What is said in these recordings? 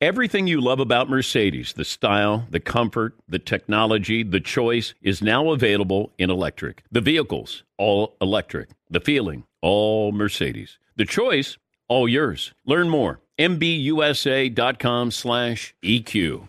Everything you love about Mercedes, the style, the comfort, the technology, the choice, is now available in electric. The vehicles, all electric. The feeling, all Mercedes. The choice, all yours. Learn more. MBUSA.com slash EQ.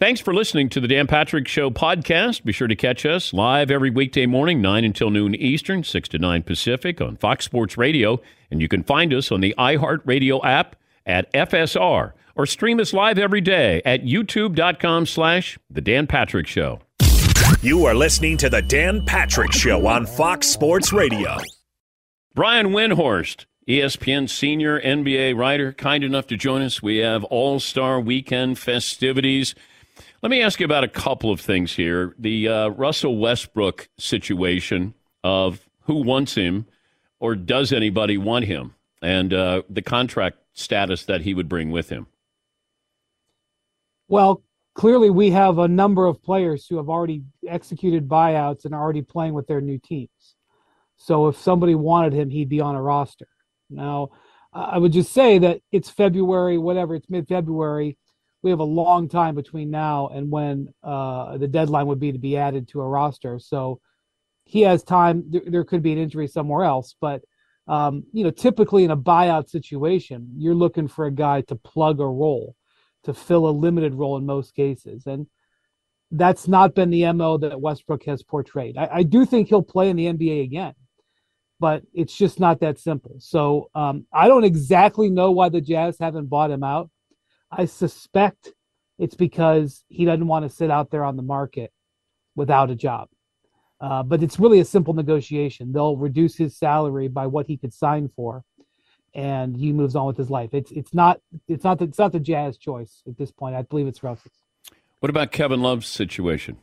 Thanks for listening to the Dan Patrick Show podcast. Be sure to catch us live every weekday morning, 9 until noon Eastern, 6 to 9 Pacific on Fox Sports Radio. And you can find us on the iHeartRadio app at FSR or stream us live every day at youtube.com slash The Dan Patrick Show. You are listening to The Dan Patrick Show on Fox Sports Radio. Brian Windhorst, ESPN senior NBA writer, kind enough to join us. We have All Star Weekend festivities. Let me ask you about a couple of things here. The uh, Russell Westbrook situation of who wants him or does anybody want him, and uh, the contract status that he would bring with him. Well, clearly we have a number of players who have already executed buyouts and are already playing with their new teams. So if somebody wanted him, he'd be on a roster. Now, I would just say that it's February, whatever, it's mid February we have a long time between now and when uh, the deadline would be to be added to a roster. So he has time. There, there could be an injury somewhere else, but um, you know, typically in a buyout situation, you're looking for a guy to plug a role, to fill a limited role in most cases, and that's not been the mo that Westbrook has portrayed. I, I do think he'll play in the NBA again, but it's just not that simple. So um, I don't exactly know why the Jazz haven't bought him out. I suspect it's because he doesn't want to sit out there on the market without a job. Uh, but it's really a simple negotiation. They'll reduce his salary by what he could sign for, and he moves on with his life. It's it's not it's not the, it's not the Jazz choice at this point. I believe it's Russ's. What about Kevin Love's situation?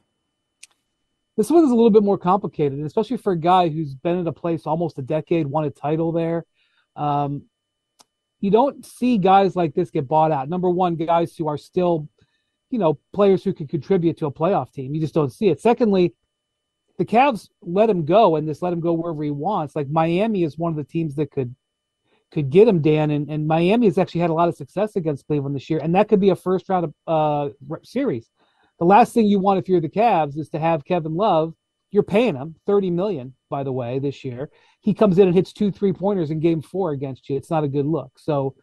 This one is a little bit more complicated, especially for a guy who's been at a place almost a decade, won a title there. Um, you don't see guys like this get bought out. Number one, guys who are still, you know, players who can contribute to a playoff team. You just don't see it. Secondly, the Cavs let him go and just let him go wherever he wants. Like Miami is one of the teams that could could get him, Dan, and, and Miami has actually had a lot of success against Cleveland this year, and that could be a first round uh, series. The last thing you want if you're the Cavs is to have Kevin Love. You're paying him 30 million, by the way, this year he comes in and hits two three pointers in game four against you. It's not a good look. So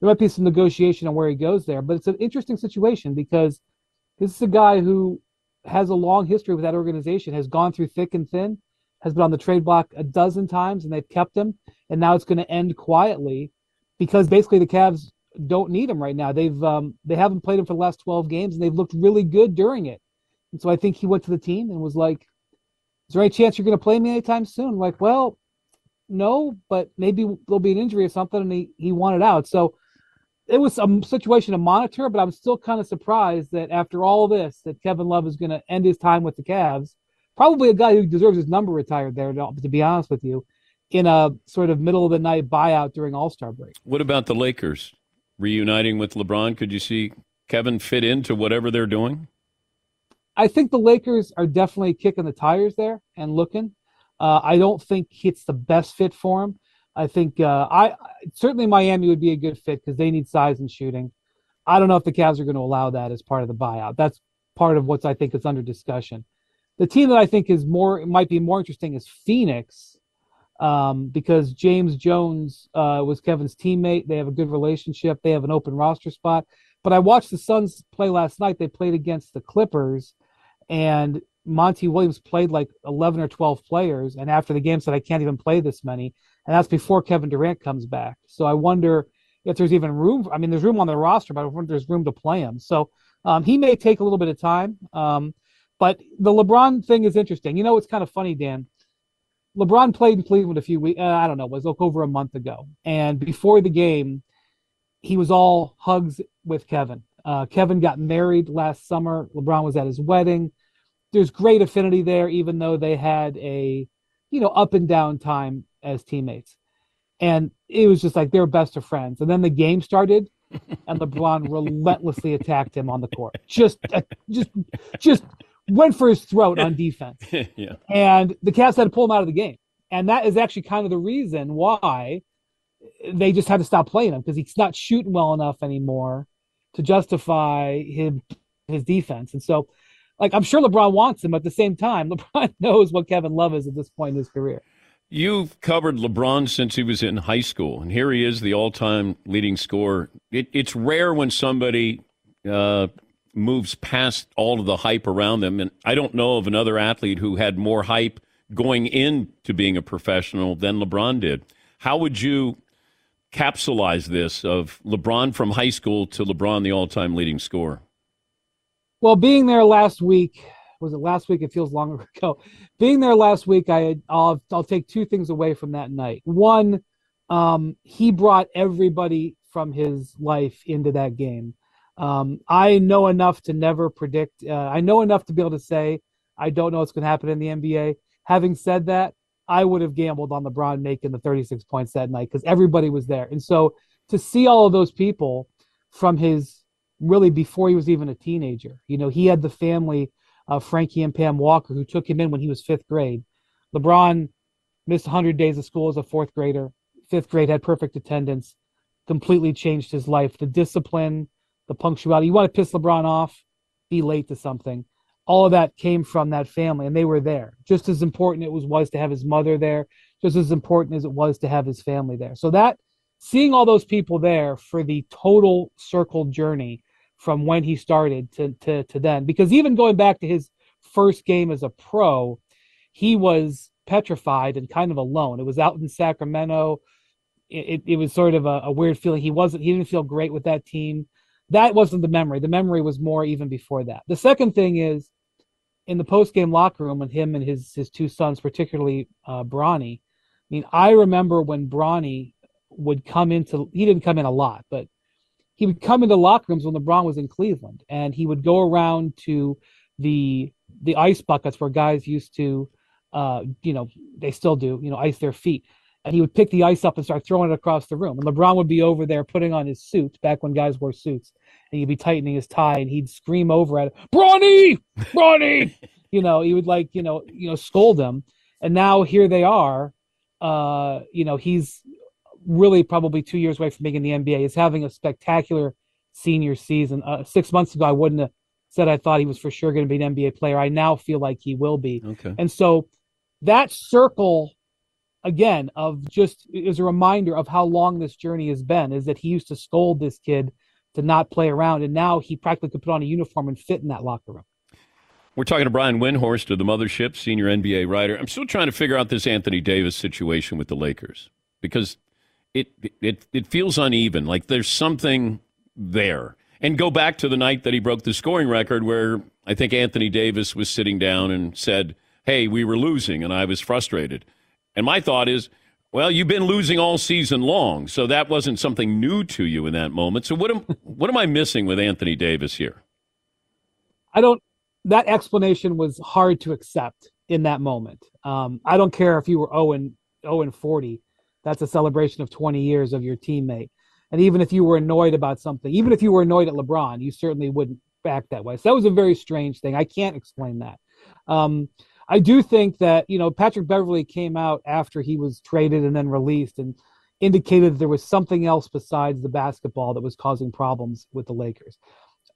there might be some negotiation on where he goes there, but it's an interesting situation because this is a guy who has a long history with that organization, has gone through thick and thin, has been on the trade block a dozen times, and they've kept him. And now it's going to end quietly because basically the Cavs don't need him right now. They've um, they haven't played him for the last 12 games, and they've looked really good during it. And so I think he went to the team and was like, "Is there any chance you're going to play me anytime soon?" Like, well, no, but maybe there'll be an injury or something, and he he wanted out. So it was a situation to monitor, but I'm still kind of surprised that after all this, that Kevin Love is going to end his time with the Cavs. Probably a guy who deserves his number retired there, to be honest with you, in a sort of middle of the night buyout during All Star break. What about the Lakers reuniting with LeBron? Could you see Kevin fit into whatever they're doing? I think the Lakers are definitely kicking the tires there and looking. Uh, I don't think it's the best fit for him. I think uh, I certainly Miami would be a good fit because they need size and shooting. I don't know if the Cavs are going to allow that as part of the buyout. That's part of what's I think is under discussion. The team that I think is more might be more interesting is Phoenix, um, because James Jones uh, was Kevin's teammate. They have a good relationship. They have an open roster spot. But I watched the Suns play last night. They played against the Clippers, and Monty Williams played like 11 or 12 players. And after the game, said, I can't even play this many. And that's before Kevin Durant comes back. So I wonder if there's even room. I mean, there's room on the roster, but I wonder if there's room to play him. So um, he may take a little bit of time. Um, but the LeBron thing is interesting. You know, it's kind of funny, Dan. LeBron played in Cleveland a few weeks, uh, I don't know, it was like over a month ago. And before the game, he was all hugs with Kevin. Uh, Kevin got married last summer. LeBron was at his wedding. There's great affinity there, even though they had a, you know, up and down time as teammates. And it was just like they were best of friends. And then the game started, and LeBron relentlessly attacked him on the court. Just, uh, just, just went for his throat on defense. yeah. And the Cavs had to pull him out of the game. And that is actually kind of the reason why they just had to stop playing him because he's not shooting well enough anymore to justify him his defense. And so, like, I'm sure LeBron wants him, but at the same time, LeBron knows what Kevin Love is at this point in his career. You've covered LeBron since he was in high school, and here he is, the all-time leading scorer. It, it's rare when somebody uh, moves past all of the hype around them. And I don't know of another athlete who had more hype going into being a professional than LeBron did. How would you capsulize this of LeBron from high school to LeBron, the all time leading scorer? Well, being there last week, was it last week? It feels longer ago. Being there last week, I I'll I'll take two things away from that night. One, um, he brought everybody from his life into that game. Um, I know enough to never predict. Uh, I know enough to be able to say I don't know what's going to happen in the NBA. Having said that, I would have gambled on LeBron making the 36 points that night because everybody was there. And so to see all of those people from his really before he was even a teenager, you know, he had the family of Frankie and Pam Walker who took him in when he was fifth grade. LeBron missed 100 days of school as a fourth grader. Fifth grade had perfect attendance, completely changed his life. The discipline, the punctuality. You want to piss LeBron off, be late to something. All of that came from that family, and they were there. Just as important it was was to have his mother there, just as important as it was to have his family there. So that seeing all those people there for the total circle journey from when he started to to to then, because even going back to his first game as a pro, he was petrified and kind of alone. It was out in Sacramento. It, it, it was sort of a, a, weird feeling. He wasn't. He didn't feel great with that team that wasn't the memory. The memory was more even before that. The second thing is in the post game locker room with him and his his two sons, particularly uh, Bronny. I mean, I remember when Bronny would come into he didn't come in a lot, but he would come into locker rooms when LeBron was in Cleveland, and he would go around to the the ice buckets where guys used to, uh, you know, they still do, you know, ice their feet and he would pick the ice up and start throwing it across the room. And LeBron would be over there putting on his suit back when guys wore suits, and he'd be tightening his tie, and he'd scream over at him, "Bronny, Bronny!" you know, he would like you know you know scold him. And now here they are. Uh, you know, he's really probably two years away from being in the NBA. is having a spectacular senior season. Uh, six months ago, I wouldn't have said I thought he was for sure going to be an NBA player. I now feel like he will be. Okay. And so that circle again of just is a reminder of how long this journey has been is that he used to scold this kid to not play around and now he practically could put on a uniform and fit in that locker room we're talking to Brian Windhorst of the Mothership, senior NBA writer. I'm still trying to figure out this Anthony Davis situation with the Lakers because it it it feels uneven. Like there's something there. And go back to the night that he broke the scoring record, where I think Anthony Davis was sitting down and said, "Hey, we were losing, and I was frustrated." And my thought is, well, you've been losing all season long, so that wasn't something new to you in that moment. So what am what am I missing with Anthony Davis here? I don't. That explanation was hard to accept in that moment. Um, I don't care if you were 0 and 0 and 40. That's a celebration of 20 years of your teammate. And even if you were annoyed about something, even if you were annoyed at LeBron, you certainly wouldn't act that way. So that was a very strange thing. I can't explain that. Um, I do think that you know Patrick Beverley came out after he was traded and then released and indicated that there was something else besides the basketball that was causing problems with the Lakers.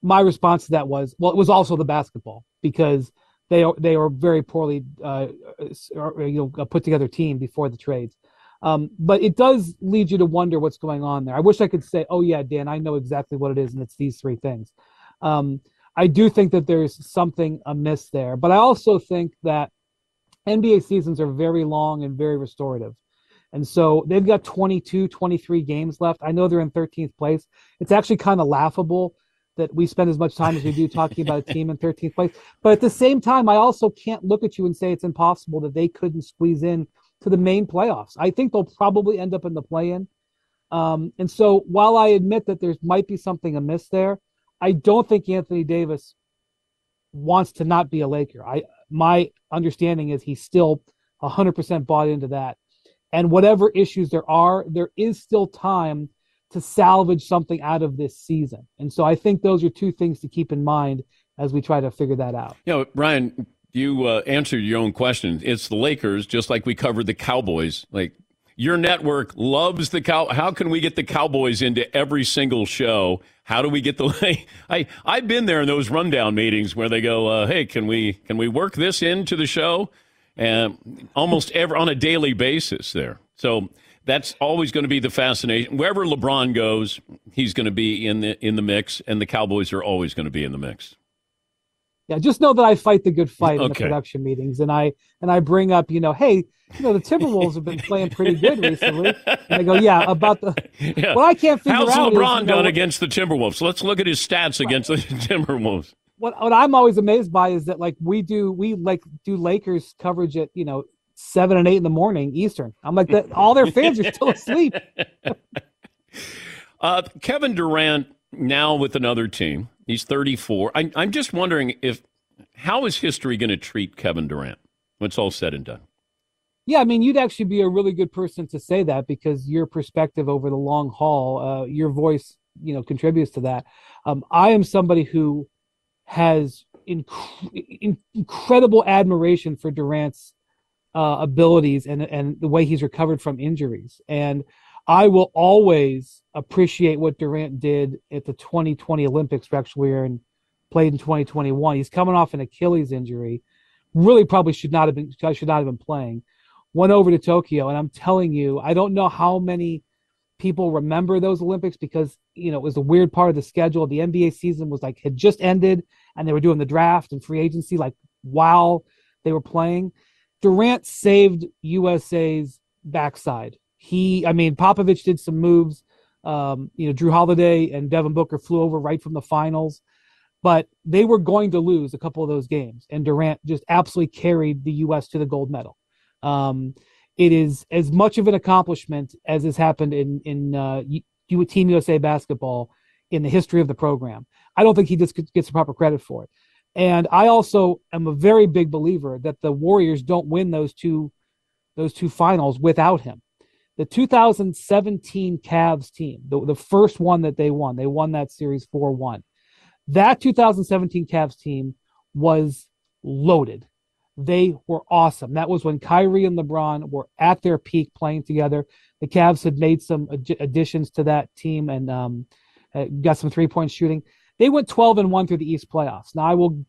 My response to that was, well, it was also the basketball because they are they are very poorly uh, you know put together team before the trades. Um, but it does lead you to wonder what's going on there. I wish I could say, oh yeah, Dan, I know exactly what it is, and it's these three things. Um, I do think that there's something amiss there, but I also think that NBA seasons are very long and very restorative. And so they've got 22, 23 games left. I know they're in 13th place. It's actually kind of laughable that we spend as much time as we do talking about a team in 13th place. But at the same time, I also can't look at you and say it's impossible that they couldn't squeeze in to the main playoffs. I think they'll probably end up in the play in. Um, and so while I admit that there might be something amiss there, I don't think Anthony Davis wants to not be a Laker. I my understanding is he's still 100% bought into that. And whatever issues there are, there is still time to salvage something out of this season. And so I think those are two things to keep in mind as we try to figure that out. You know, Ryan, you uh, answered your own question. It's the Lakers, just like we covered the Cowboys. Like your network loves the cow. How can we get the Cowboys into every single show? How do we get the? I I've been there in those rundown meetings where they go, uh, "Hey, can we can we work this into the show?" And almost ever on a daily basis there. So that's always going to be the fascination. Wherever LeBron goes, he's going to be in the in the mix, and the Cowboys are always going to be in the mix. Yeah, just know that I fight the good fight okay. in the production meetings, and I and I bring up, you know, hey, you know, the Timberwolves have been playing pretty good recently, and I go, yeah, about the. Yeah. What I can't figure How's out How's LeBron is, done know, against the Timberwolves? Let's look at his stats against the Timberwolves. What what I'm always amazed by is that like we do we like do Lakers coverage at you know seven and eight in the morning Eastern. I'm like that. All their fans are still asleep. uh, Kevin Durant now with another team. He's 34. I, I'm just wondering if how is history going to treat Kevin Durant when it's all said and done? Yeah, I mean, you'd actually be a really good person to say that because your perspective over the long haul, uh, your voice, you know, contributes to that. Um, I am somebody who has inc- incredible admiration for Durant's uh, abilities and and the way he's recovered from injuries, and I will always appreciate what Durant did at the 2020 Olympics, Rex Weir, and played in 2021. He's coming off an Achilles injury. Really, probably should not have been should not have been playing. Went over to Tokyo, and I'm telling you, I don't know how many people remember those Olympics because you know it was a weird part of the schedule. The NBA season was like had just ended, and they were doing the draft and free agency like while they were playing. Durant saved USA's backside he, I mean, Popovich did some moves. Um, you know, Jrue Holiday and Devin Booker flew over right from the finals, but they were going to lose a couple of those games, and Durant just absolutely carried the U.S. to the gold medal. Um, it is as much of an accomplishment as has happened in in uh, Team USA basketball in the history of the program. I don't think he just gets the proper credit for it. And I also am a very big believer that the Warriors don't win those two those two finals without him the 2017 Cavs team, the, the first one that they won, they won that series 4 1. That 2017 Cavs team was loaded. They were awesome. That was when Kyrie and LeBron were at their peak playing together. The Cavs had made some ad- additions to that team and um, uh, got some three point shooting. They went 12 and 1 through the East playoffs. Now, I will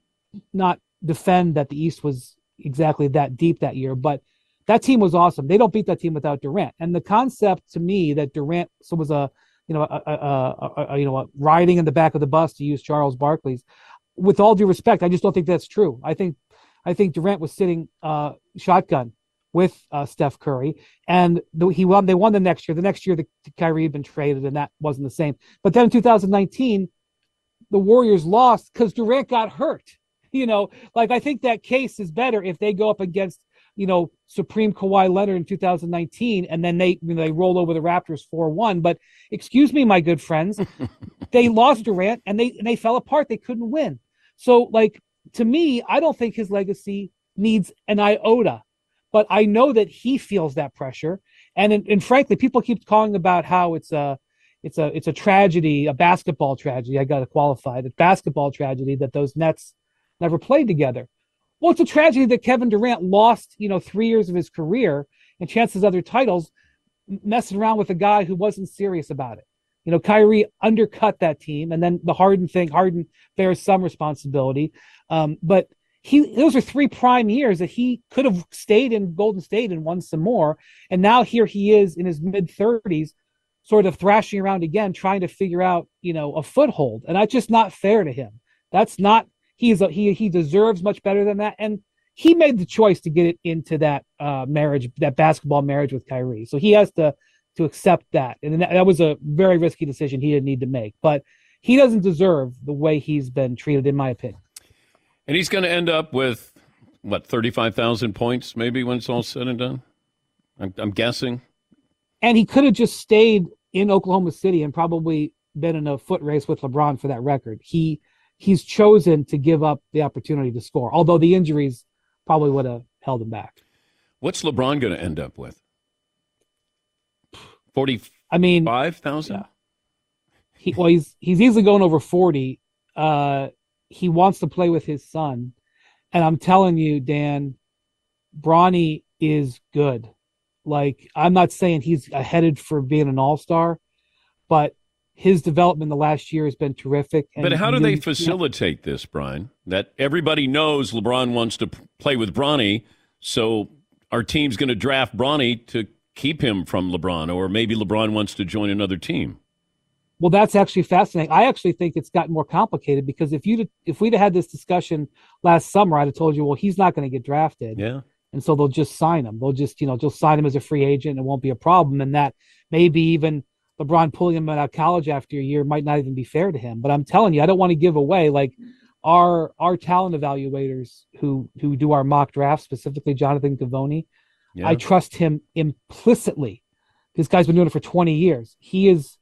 not defend that the East was exactly that deep that year, but that team was awesome. They don't beat that team without Durant. And the concept to me that Durant so was a you know a, a, a, a you know riding in the back of the bus to use Charles Barkley's. With all due respect, I just don't think that's true. I think I think Durant was sitting uh, shotgun with uh, Steph Curry, and the, he won. They won the next year. The next year, the, the Kyrie had been traded, and that wasn't the same. But then in 2019, the Warriors lost because Durant got hurt. You know, like I think that case is better if they go up against you know, Supreme Kawhi Leonard in 2019, and then they you know, they roll over the Raptors 4-1. But excuse me, my good friends, they lost Durant and they and they fell apart. They couldn't win. So, like to me, I don't think his legacy needs an iota, but I know that he feels that pressure. And and frankly, people keep calling about how it's a it's a it's a tragedy, a basketball tragedy. I got to qualify the basketball tragedy that those Nets never played together. Well, it's a tragedy that Kevin Durant lost, you know, three years of his career and chances other titles, messing around with a guy who wasn't serious about it. You know, Kyrie undercut that team, and then the Harden thing. Harden bears some responsibility, um, but he those are three prime years that he could have stayed in Golden State and won some more. And now here he is in his mid thirties, sort of thrashing around again, trying to figure out you know a foothold, and that's just not fair to him. That's not he's a, he he deserves much better than that, and he made the choice to get it into that uh, marriage, that basketball marriage with Kyrie. So he has to to accept that. And that, that was a very risky decision he didn't need to make. But he doesn't deserve the way he's been treated, in my opinion. And he's going to end up with what thirty five thousand points, maybe when it's all said and done. I'm, I'm guessing. And he could have just stayed in Oklahoma City and probably been in a foot race with LeBron for that record. He he's chosen to give up the opportunity to score, although the injuries probably would have held him back. What's LeBron going to end up with? Forty. I mean, five thousand. Yeah. He well, he's he's easily going over forty. Uh, he wants to play with his son, and I'm telling you, Dan, Bronny is good. Like I'm not saying he's headed for being an all star, but his development the last year has been terrific. but how do they facilitate you know, this, Brian? That everybody knows LeBron wants to play with Bronny, so our team's going to draft Bronny to keep him from LeBron, or maybe LeBron wants to join another team. Well, that's actually fascinating. I actually think it's gotten more complicated because if you if we'd have had this discussion last summer, I'd have told you, well, he's not going to get drafted. Yeah. And so they'll just sign him. They'll just, you know, just sign him as a free agent. And it won't be a problem. And that maybe even LeBron pulling him out of college after a year might not even be fair to him. But I'm telling you, I don't want to give away like our our talent evaluators who who do our mock draft, specifically Jonathan Givony. Yeah. I trust him implicitly. This guy's been doing it for 20 years. He is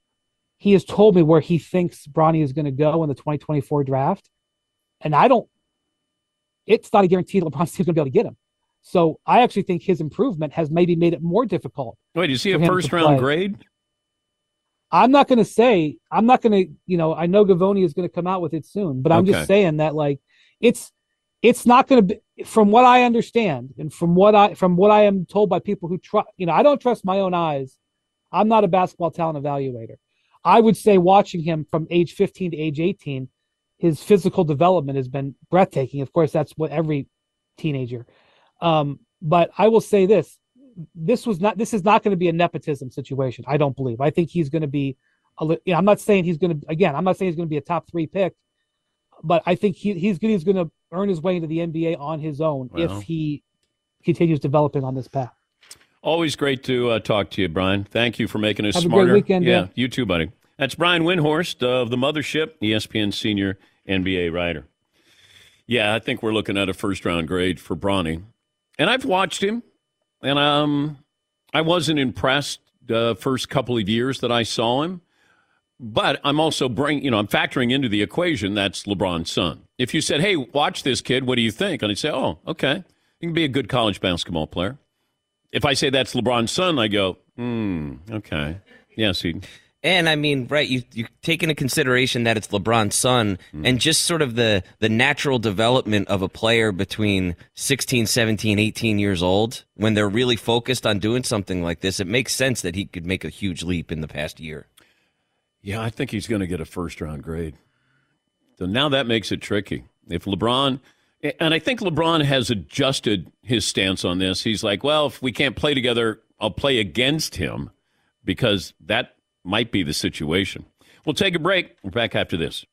he has told me where he thinks Bronny is going to go in the 2024 draft. And I don't it's not a guarantee that LeBron's team's going to be able to get him. So I actually think his improvement has maybe made it more difficult. Wait, is he a first round grade? I'm not going to say I'm not going to, you know, I know Givony is going to come out with it soon, but I'm okay. just saying that like it's it's not going to be from what I understand and from what I from what I am told by people who try, you know, I don't trust my own eyes. I'm not a basketball talent evaluator. I would say watching him from age 15 to age 18, his physical development has been breathtaking. Of course, that's what every teenager. Um, but I will say this: this was not. This is not going to be a nepotism situation. I don't believe. I think he's going to be. A, you know, I'm not saying he's going to. Again, I'm not saying he's going to be a top three pick, but I think he, he's he's going to earn his way into the NBA on his own well. if he continues developing on this path. Always great to uh, talk to you, Brian. Thank you for making us Have smarter. A great weekend, yeah, you too, buddy. That's Brian Windhorst of the Mothership, ESPN senior NBA writer. Yeah, I think we're looking at a first round grade for Bronny. And I've watched him, and um, I wasn't impressed the first couple of years that I saw him. But I'm also bring, you know, I'm factoring into the equation that's LeBron's son. If you said, "Hey, watch this kid, what do you think?" and I'd say, "Oh, okay, he can be a good college basketball player." If I say that's LeBron's son, I go, "Hmm, okay, yes, he." And I mean, right, you you take into consideration that it's LeBron's son mm. and just sort of the the natural development of a player between 16, 17, 18 years old when they're really focused on doing something like this, it makes sense that he could make a huge leap in the past year. Yeah, I think he's going to get a first round grade. So now that makes it tricky. If LeBron and I think LeBron has adjusted his stance on this. He's like, well, if we can't play together, I'll play against him because that might be the situation. We'll take a break. We're back after this.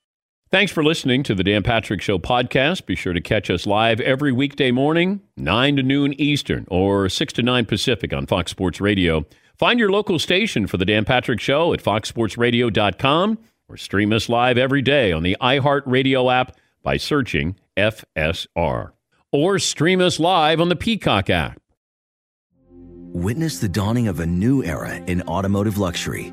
Thanks for listening to the Dan Patrick Show podcast. Be sure to catch us live every weekday morning, 9 to noon Eastern or 6 to 9 Pacific on Fox Sports Radio. Find your local station for the Dan Patrick Show at foxsportsradio.com or stream us live every day on the iHeartRadio app by searching FSR. Or stream us live on the Peacock app. Witness the dawning of a new era in automotive luxury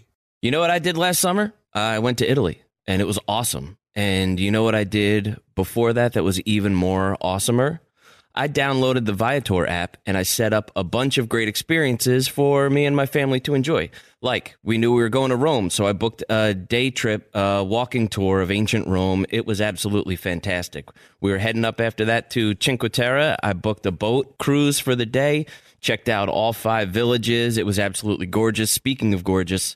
You know what I did last summer? I went to Italy and it was awesome. And you know what I did before that that was even more awesomer? I downloaded the Viator app and I set up a bunch of great experiences for me and my family to enjoy. Like, we knew we were going to Rome, so I booked a day trip, a walking tour of ancient Rome. It was absolutely fantastic. We were heading up after that to Cinque Terre. I booked a boat cruise for the day, checked out all five villages. It was absolutely gorgeous. Speaking of gorgeous,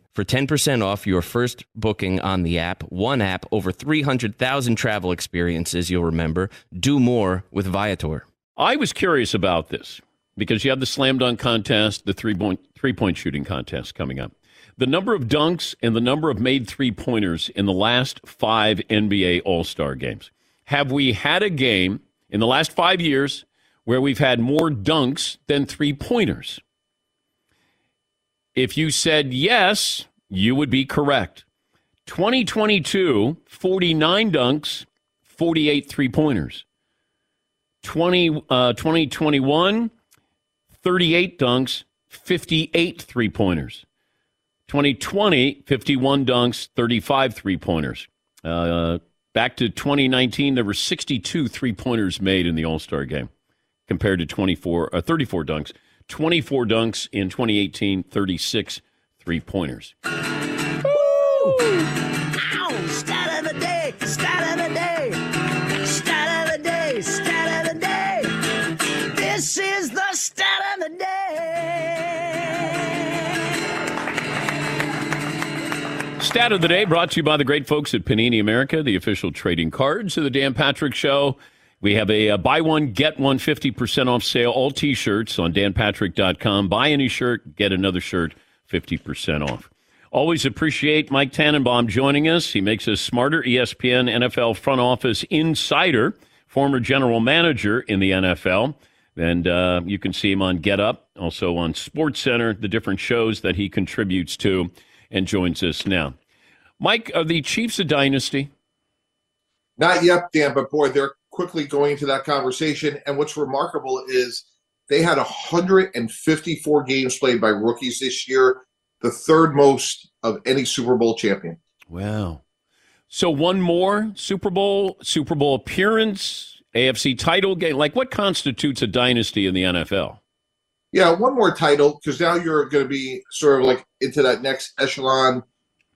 for 10% off your first booking on the app. One app, over 300,000 travel experiences you'll remember. Do more with Viator. I was curious about this because you have the slam dunk contest, the three point, three point shooting contest coming up. The number of dunks and the number of made three pointers in the last five NBA All Star games. Have we had a game in the last five years where we've had more dunks than three pointers? If you said yes, you would be correct. 2022, 49 dunks, 48 three pointers. 20, uh, 2021, 38 dunks, 58 three pointers. 2020, 51 dunks, 35 three pointers. Uh, back to 2019, there were 62 three pointers made in the All Star game compared to 24, uh, 34 dunks. 24 dunks in 2018, 36 three pointers. Stat of the day, stat of the day, stat of the day, stat of the day. This is the stat of the day. Stat of the day brought to you by the great folks at Panini America, the official trading cards of the Dan Patrick Show. We have a, uh buy one, get one 50% off sale, all t shirts on danpatrick.com. Buy any shirt, get another shirt 50% off. Always appreciate Mike Tannenbaum joining us. He makes us smarter. ESPN NFL front office insider, former general manager in the NFL. And uh, you can see him on Get Up, also on Sports Center, the different shows that he contributes to, and joins us now. Mike, are the Chiefs a dynasty? Not yet, Dan, but boy, they're quickly going into that conversation. And what's remarkable is they had 154 games played by rookies this year, the third most of any Super Bowl champion. Wow. So one more Super Bowl, Super Bowl appearance, AFC title game. Like what constitutes a dynasty in the NFL? Yeah, one more title because now you're going to be sort of like into that next echelon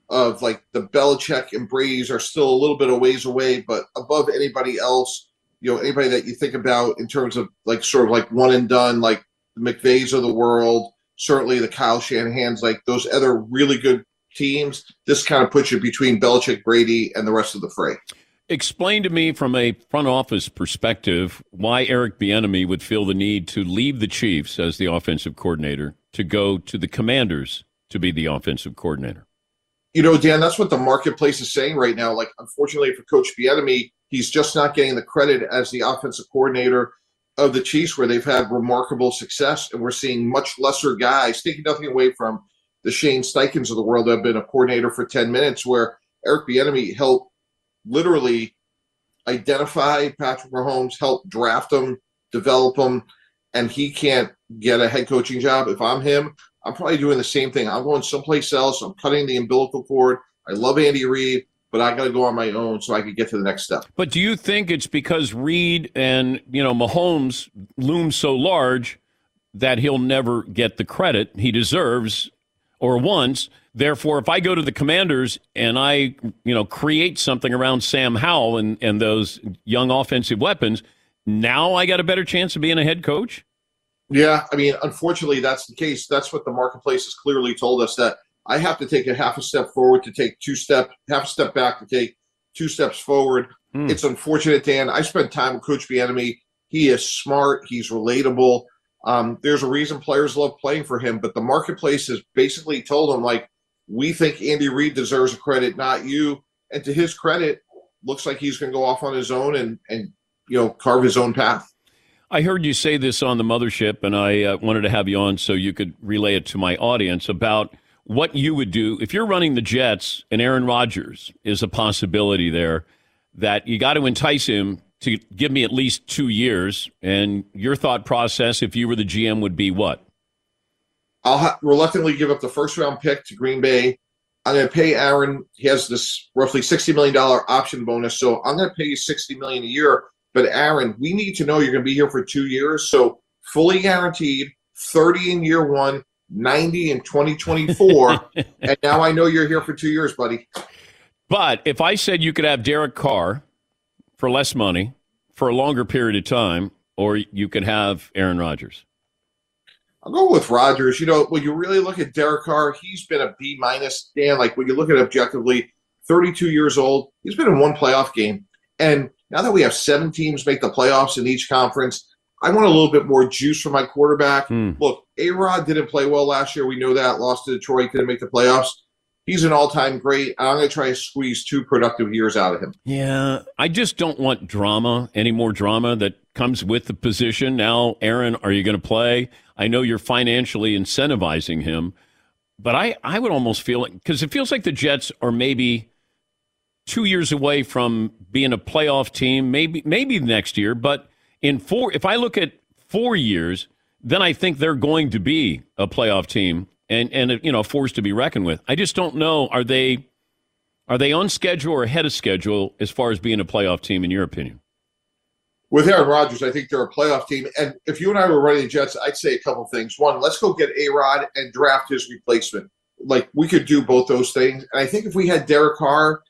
of like the Belichick and Brady's are still a little bit of ways away, but above anybody else, you know, anybody that you think about in terms of like sort of like one and done, like the McVays of the world, certainly the Kyle Shanahan's, like those other really good teams. This kind of puts you between Belichick, Brady, and the rest of the fray. Explain to me from a front office perspective why Eric Bieniemy would feel the need to leave the Chiefs as the offensive coordinator to go to the Commanders to be the offensive coordinator. You know, Dan, that's what the marketplace is saying right now. Like, unfortunately for Coach Bieniemy, he's just not getting the credit as the offensive coordinator of the Chiefs, where they've had remarkable success, and we're seeing much lesser guys. Taking nothing away from the Shane Steichens of the world that have been a coordinator for ten minutes, where Eric Bieniemy helped literally identify Patrick Mahomes, help draft him, develop him, and he can't get a head coaching job. If I'm him, I'm probably doing the same thing. I'm going someplace else. I'm cutting the umbilical cord. I love Andy Reid, but I got to go on my own so I can get to the next step. But do you think it's because Reid and you know Mahomes loom so large that he'll never get the credit he deserves or wants? Therefore, if I go to the Commanders and I, you know, create something around Sam Howell and, and those young offensive weapons, now I got a better chance of being a head coach? Yeah, I mean, unfortunately, that's the case. That's what the marketplace has clearly told us that I have to take a half a step forward to take two step, half a step back to take two steps forward. Hmm. It's unfortunate, Dan. I spent time with Coach Bieniemy. He is smart. He's relatable. Um, there's a reason players love playing for him, but the marketplace has basically told him like, we think Andy Reid deserves a credit, not you. And to his credit, looks like he's going to go off on his own and and you know carve his own path. I heard you say this on the mothership, and I uh, wanted to have you on so you could relay it to my audience about what you would do if you're running the Jets and Aaron Rodgers is a possibility there. That you got to entice him to give me at least two years. And your thought process, if you were the GM, would be what? I'll ha- reluctantly give up the first round pick to Green Bay. I'm going to pay Aaron. He has this roughly sixty million dollar option bonus, so I'm going to pay you 60 million a year. But Aaron, we need to know you're going to be here for two years, so fully guaranteed, thirty in year one, ninety in 2024, and now I know you're here for two years, buddy. But if I said you could have Derek Carr for less money for a longer period of time, or you could have Aaron Rodgers. I'll go with Rodgers. You know, when you really look at Derek Carr, he's been a B minus. Dan, like when you look at it objectively, 32 years old, he's been in one playoff game. And now that we have seven teams make the playoffs in each conference, I want a little bit more juice for my quarterback. Hmm. Look, A Rod didn't play well last year. We know that. Lost to Detroit, didn't make the playoffs. He's an all time great. I'm going to try to squeeze two productive years out of him. Yeah, I just don't want drama, any more drama that comes with the position. Now, Aaron, are you going to play? I know you're financially incentivizing him, but I, I would almost feel like, because it feels like the Jets are maybe two years away from being a playoff team, maybe, maybe next year, but in four, if I look at four years, then I think they're going to be a playoff team and, and, you know, a force to be reckoned with. I just don't know. Are they, are they on schedule or ahead of schedule as far as being a playoff team, in your opinion? With Aaron Rodgers, I think they're a playoff team. And if you and I were running the Jets, I'd say a couple things. One, let's go get A Rod and draft his replacement. Like we could do both those things. And I think if we had Derek Carr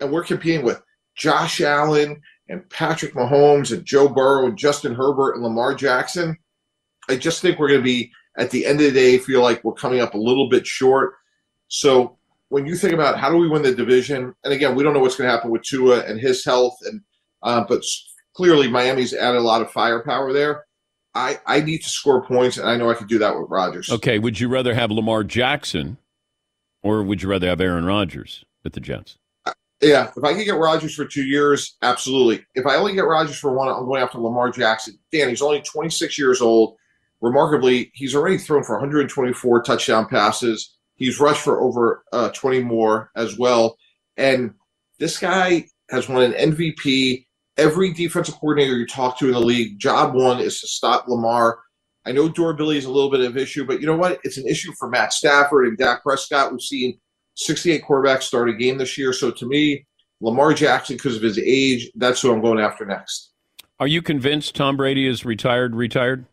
and we're competing with Josh Allen and Patrick Mahomes and Joe Burrow and Justin Herbert and Lamar Jackson, I just think we're going to be at the end of the day feel like we're coming up a little bit short. So when you think about how do we win the division, and again, we don't know what's going to happen with Tua and his health, and uh, but clearly Miami's added a lot of firepower there. I I need to score points, and I know I could do that with Rodgers. Okay, would you rather have Lamar Jackson or would you rather have Aaron Rodgers with the Jets? Yeah, if I could get Rodgers for two years, absolutely. If I only get Rodgers for one, I'm going after Lamar Jackson. Dan, he's only 26 years old. Remarkably, he's already thrown for 124 touchdown passes. He's rushed for over uh, 20 more as well. And this guy has won an MVP. every defensive coordinator you talk to in the league, job one is to stop Lamar. I know durability is a little bit of an issue, but you know what? It's an issue for Matt Stafford and Dak Prescott. We've seen 68 quarterbacks start a game this year. So to me, Lamar Jackson, because of his age, that's who I'm going after next. Are you convinced Tom Brady is retired? Retired?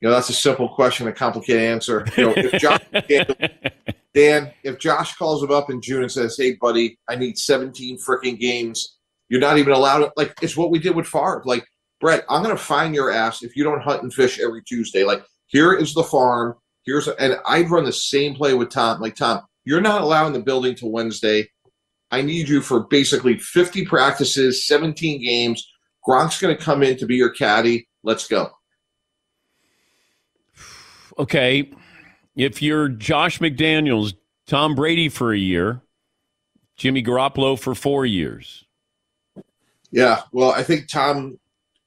You know, that's a simple question, a complicated answer. You know, if Josh, Dan, if Josh calls him up in June and says, "Hey, buddy, I need 17 freaking games," you're not even allowed. To, like it's what we did with Favre. Like Brett, I'm going to find your ass if you don't hunt and fish every Tuesday. Like here is the farm. Here's a, and I'd run the same play with Tom. Like Tom, you're not allowing the building till Wednesday. I need you for basically 50 practices, 17 games. Gronk's going to come in to be your caddy. Let's go okay, if you're Josh McDaniels, Tom Brady for a year, Jimmy Garoppolo for four years. Yeah, well, I think Tom,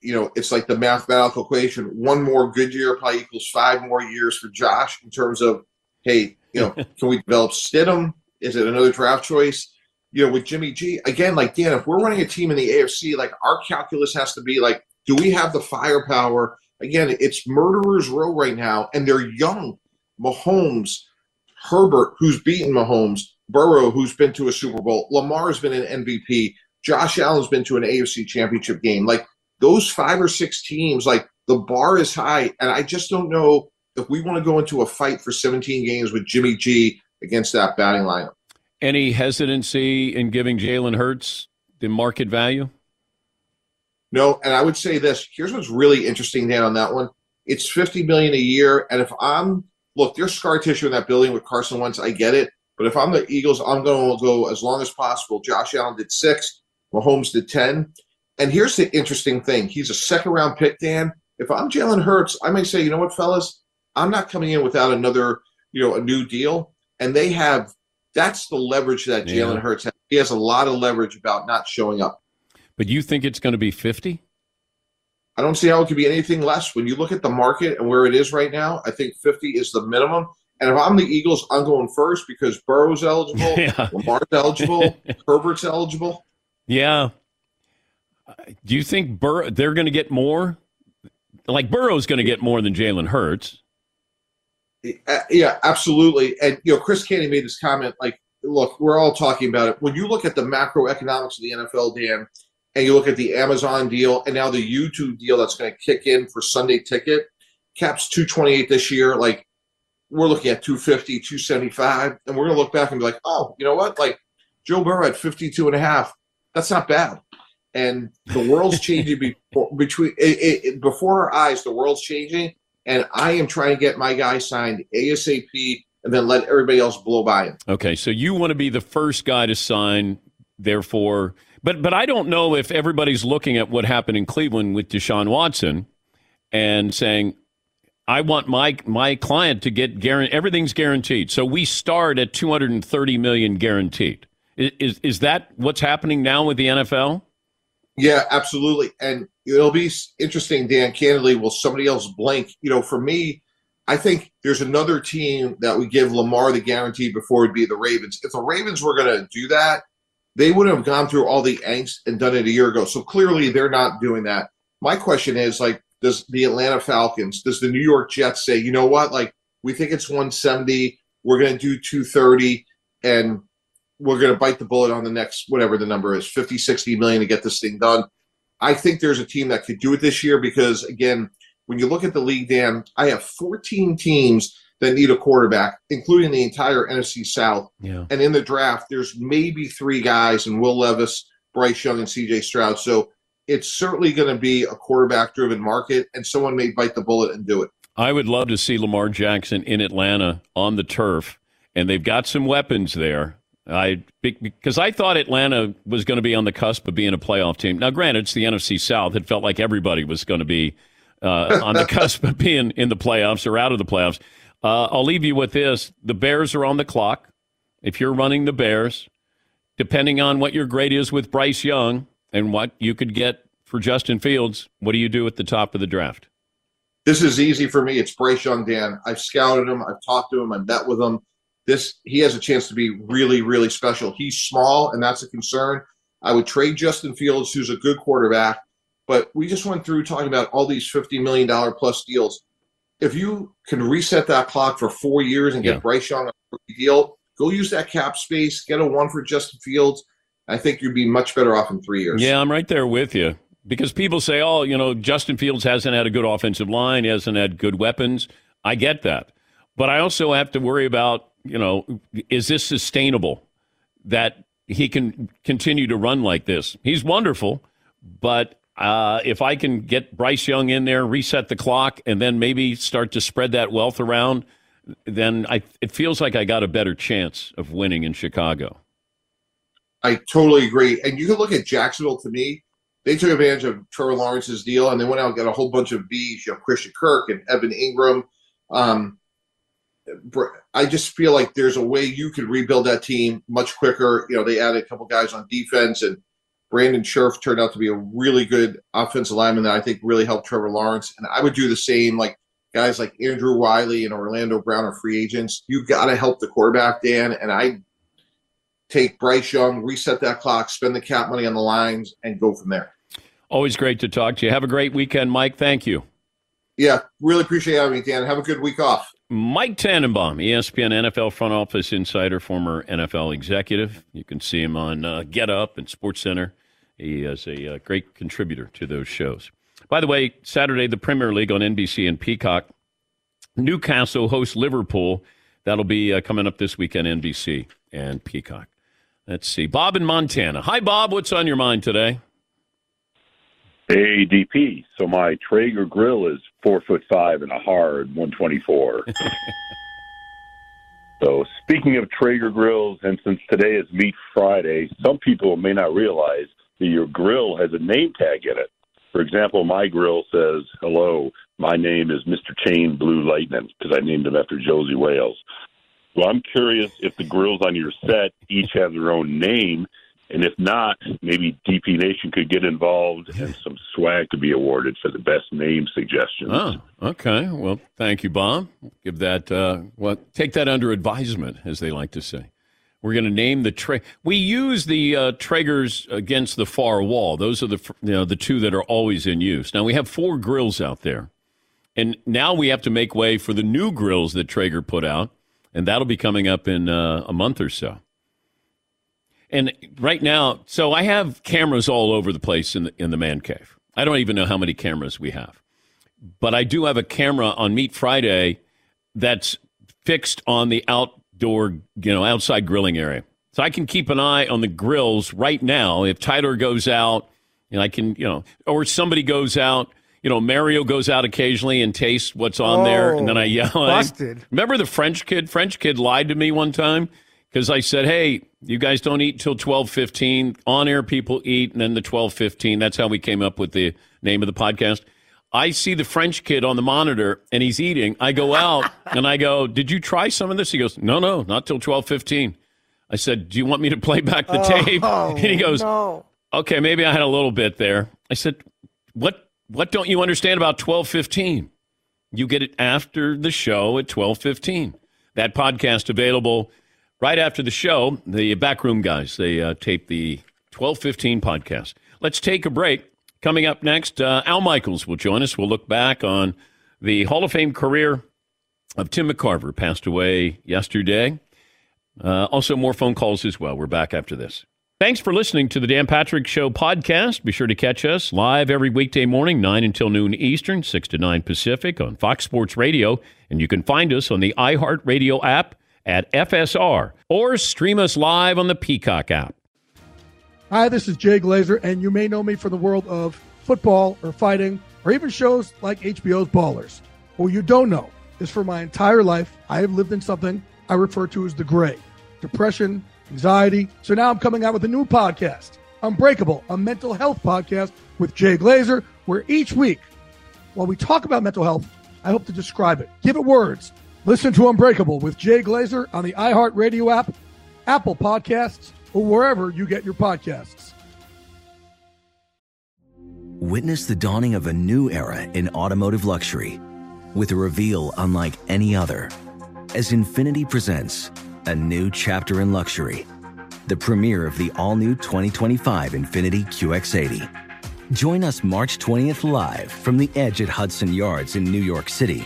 you know, it's like the mathematical equation. One more good year probably equals five more years for Josh in terms of, hey, you know, can we develop Stidham? Is it another draft choice? You know, with Jimmy G, again, like Dan, if we're running a team in the AFC, like our calculus has to be like, do we have the firepower Again, it's murderers row right now, and they're young. Mahomes, Herbert, who's beaten Mahomes, Burrow, who's been to a Super Bowl, Lamar's been an MVP, Josh Allen's been to an AFC championship game. Like those five or six teams, like the bar is high. And I just don't know if we want to go into a fight for 17 games with Jimmy G against that batting lineup. Any hesitancy in giving Jalen Hurts the market value? No, and I would say this. Here's what's really interesting, Dan, on that one. It's 50 million a year, and if I'm look, there's scar tissue in that building with Carson Wentz. I get it, but if I'm the Eagles, I'm going to go as long as possible. Josh Allen did six, Mahomes did ten, and here's the interesting thing: he's a second round pick, Dan. If I'm Jalen Hurts, I may say, you know what, fellas, I'm not coming in without another, you know, a new deal, and they have. That's the leverage that Jalen yeah. Hurts has. He has a lot of leverage about not showing up. But you think it's going to be 50? I don't see how it could be anything less. When you look at the market and where it is right now, I think 50 is the minimum. And if I'm the Eagles, I'm going first because Burrow's eligible, yeah. Lamar's eligible, Herbert's eligible. Yeah. Do you think Bur- they're going to get more? Like Burrow's going to get more than Jalen Hurts. Eh, uh, yeah, absolutely. And you know, Chris Canty made this comment like, look, we're all talking about it. When you look at the macroeconomics of the NFL, Dan, and you look at the Amazon deal and now the YouTube deal that's going to kick in for Sunday ticket, caps 228 this year. Like we're looking at 250, 275, and we're going to look back and be like, oh, you know what? Like Joe Burrow at 52 and a half. That's not bad. And the world's changing before, between it, it, before our eyes. The world's changing, and I am trying to get my guy signed ASAP, and then let everybody else blow by him. Okay, so you want to be the first guy to sign. Therefore, but but I don't know if everybody's looking at what happened in Cleveland with Deshaun Watson and saying, I want my my client to get guaranteed. Everything's guaranteed. So we start at 230 million guaranteed. Is is that what's happening now with the NFL? Yeah, absolutely. And it'll be interesting, Dan. Candidly, will somebody else blink? You know, for me, I think there's another team that would give Lamar the guarantee before it'd be the Ravens. If the Ravens were going to do that, they would have gone through all the angst and done it a year ago. So clearly they're not doing that. My question is like, does the Atlanta Falcons, does the New York Jets say, you know what, like we think it's 170, we're going to do 230, and we're going to bite the bullet on the next whatever the number is, 50, 60 million to get this thing done. I think there's a team that could do it this year because again, when you look at the league, Dan, I have 14 teams that need a quarterback, including the entire NFC South. Yeah. And in the draft, there's maybe three guys, and Will Levis, Bryce Young, and C.J. Stroud. So it's certainly going to be a quarterback-driven market, and someone may bite the bullet and do it. I would love to see Lamar Jackson in Atlanta on the turf, and they've got some weapons there. I because I thought Atlanta was going to be on the cusp of being a playoff team. Now, granted, it's the NFC South. It felt like everybody was going to be uh, on the cusp of being in the playoffs or out of the playoffs. Uh, I'll leave you with this: the Bears are on the clock. If you're running the Bears, depending on what your grade is with Bryce Young and what you could get for Justin Fields, what do you do at the top of the draft? This is easy for me. It's Bryce Young, Dan. I've scouted him. I've talked to him. I've met with him. This he has a chance to be really, really special. He's small, and that's a concern. I would trade Justin Fields, who's a good quarterback. But we just went through talking about all these $50 million plus deals. If you can reset that clock for four years and get Yeah. Bryce Young a deal, go use that cap space, get a one for Justin Fields. I think you'd be much better off in three years. Yeah, I'm right there with you. Because people say, oh, you know, Justin Fields hasn't had a good offensive line, he hasn't had good weapons. I get that. But I also have to worry about, you know, is this sustainable that he can continue to run like this? He's wonderful, but uh, if I can get Bryce Young in there, reset the clock, and then maybe start to spread that wealth around, then I, it feels like I got a better chance of winning in Chicago. I totally agree. And you can look at Jacksonville to me. They took advantage of Trevor Lawrence's deal and they went out and got a whole bunch of Bs, you know, Christian Kirk and Evan Engram. Um, I just feel like there's a way you could rebuild that team much quicker. You know, they added a couple guys on defense and Brandon Scherff turned out to be a really good offensive lineman that I think really helped Trevor Lawrence. And I would do the same, like guys like Andrew Wylie and Orlando Brown are free agents. You got to help the quarterback, Dan. And I take Bryce Young, reset that clock, spend the cap money on the lines, and go from there. Always great to talk to you. Have a great weekend, Mike. Thank you. Yeah, really appreciate having me, Dan. Have a good week off. Mike Tannenbaum, ESPN NFL front office insider, former NFL executive. You can see him on uh, Get Up and Sports Center. He is a uh, great contributor to those shows. By the way, Saturday, the Premier League on NBC and Peacock. Newcastle hosts Liverpool. That'll be uh, coming up this weekend, NBC and Peacock. Let's see. Bob in Montana. Hi, Bob. What's on your mind today? Hey, DP. So my Traeger grill is four foot five and a hard 124. so speaking of Traeger grills, and since today is Meat Friday, some people may not realize that your grill has a name tag in it. For example, my grill says, "Hello, my name is Mr. Chain Blue Lightning" because I named him after Josie Wales. Well, I'm curious if the grills on your set each have their own name, and if not, maybe DP Nation could get involved and some swag could be awarded for the best name suggestions. Oh, okay. Well, thank you, Bob. Give that, uh, well, take that under advisement, as they like to say. We're going to name the Tra- We use the uh, Traegers against the far wall. Those are the you know the two that are always in use. Now we have four grills out there, and now we have to make way for the new grills that Traeger put out, and that'll be coming up in uh, a month or so. And right now, so I have cameras all over the place in the in the man cave. I don't even know how many cameras we have, but I do have a camera on Meat Friday that's fixed on the outdoor, you know, outside grilling area. So I can keep an eye on the grills right now. If Tyler goes out, and I can, you know, or somebody goes out, you know, Mario goes out occasionally and tastes what's on there, and then I oh, yell. at him. busted. Remember the French kid? French kid lied to me one time because I said, "Hey, you guys don't eat till twelve fifteen. On air people eat, and then the twelve fifteen. That's how we came up with the name of the podcast." I see the French kid on the monitor and he's eating. I go out and I go, "Did you try some of this?" He goes, "No, no, not till twelve fifteen. I said, "Do you want me to play back the oh, tape?" Oh, and he goes, no. "Okay, maybe I had a little bit there." I said, "What? What don't you understand about twelve fifteen? You get it after the show at twelve fifteen. That podcast available right after the show. The backroom guys they uh, tape the twelve fifteen podcast. Let's take a break. Coming up next, uh, Al Michaels will join us. We'll look back on the Hall of Fame career of Tim McCarver, passed away yesterday. Uh, also, more phone calls as well. We're back after this. Thanks for listening to the Dan Patrick Show podcast. Be sure to catch us live every weekday morning, 9 until noon Eastern, 6 to 9 Pacific on Fox Sports Radio. And you can find us on the iHeartRadio app at FSR or stream us live on the Peacock app. Hi, this is Jay Glazer, and you may know me from the world of football or fighting or even shows like HBO's Ballers. What you don't know is for my entire life, I have lived in something I refer to as the gray depression, anxiety. So now I'm coming out with a new podcast, Unbreakable, a mental health podcast with Jay Glazer, where each week, while we talk about mental health, I hope to describe it, give it words. Listen to Unbreakable with Jay Glazer on the iHeartRadio app, Apple Podcasts, or wherever you get your podcasts. Witness the dawning of a new era in automotive luxury with a reveal unlike any other as Infiniti presents a new chapter in luxury the premiere of the all new 2025 Infiniti QX80. Join us March 20th live from the edge at Hudson Yards in New York City,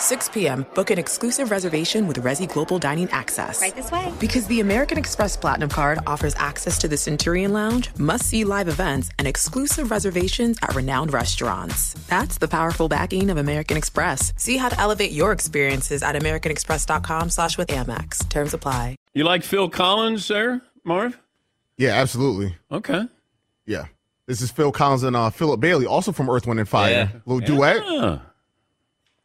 6 p.m., book an exclusive reservation with Resy Global Dining Access. Right this way. Because the American Express Platinum Card offers access to the Centurion Lounge, must see live events, and exclusive reservations at renowned restaurants. That's the powerful backing of American Express. See how to elevate your experiences at AmericanExpress.com slash with Amex. Terms apply. You like Phil Collins there, Marv? Yeah, absolutely. Okay. Yeah. This is Phil Collins and uh, Philip Bailey, also from Earth, Wind, and Fire. Little duet.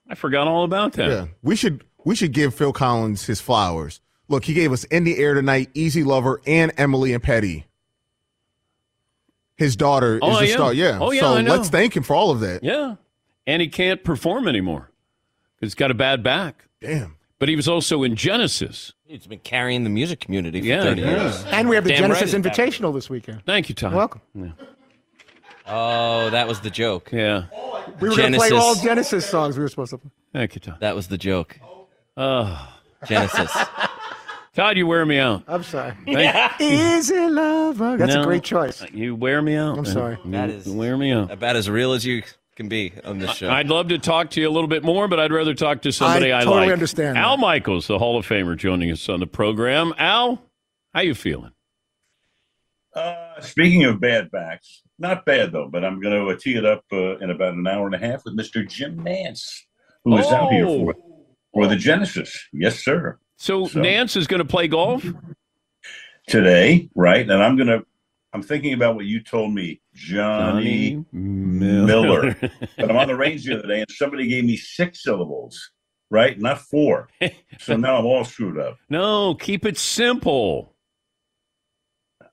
Yeah. I forgot all about that. Yeah, we should we should give Phil Collins his flowers. Look, he gave us "In the Air Tonight," "Easy Lover," and "Emily and Petty." His daughter Oh, is a yeah. star. Yeah. Oh, yeah, So I know. let's thank him for all of that. Yeah. And he can't perform anymore because he's got a bad back. Damn. But he was also in Genesis. He's been carrying the music community for Yeah, 30 yeah. years. And we have the Damn Genesis right Invitational this weekend. Thank you, Tom. You're welcome. Oh, that was the joke. Yeah. We were going to play all Genesis songs we were supposed to play. Thank you, Tom. That was the joke. Oh. Genesis. Todd, you wear me out. I'm sorry. Thank- Easy lover. That's No, a great choice. You wear me out. I'm man. sorry. You That is- wear me out. About as real as you can be on this show. I'd love to talk to you a little bit more, but I'd rather talk to somebody I, like. I totally like. understand Al Michaels, the Hall of Famer, joining us on the program. Al, how you feeling? Uh, speaking of bad backs, not bad though, but I'm going to tee it up uh, in about an hour and a half with Mr. Jim Nantz, who is out here Oh. for for the Genesis. Yes, sir. So, So- Nance is going to play golf? Today, right? And I'm going to. I'm thinking about what you told me, Johnny, Miller. but I'm on the range the other day, and somebody gave me six syllables, right? Not four. so now I'm all screwed up. No, keep it simple.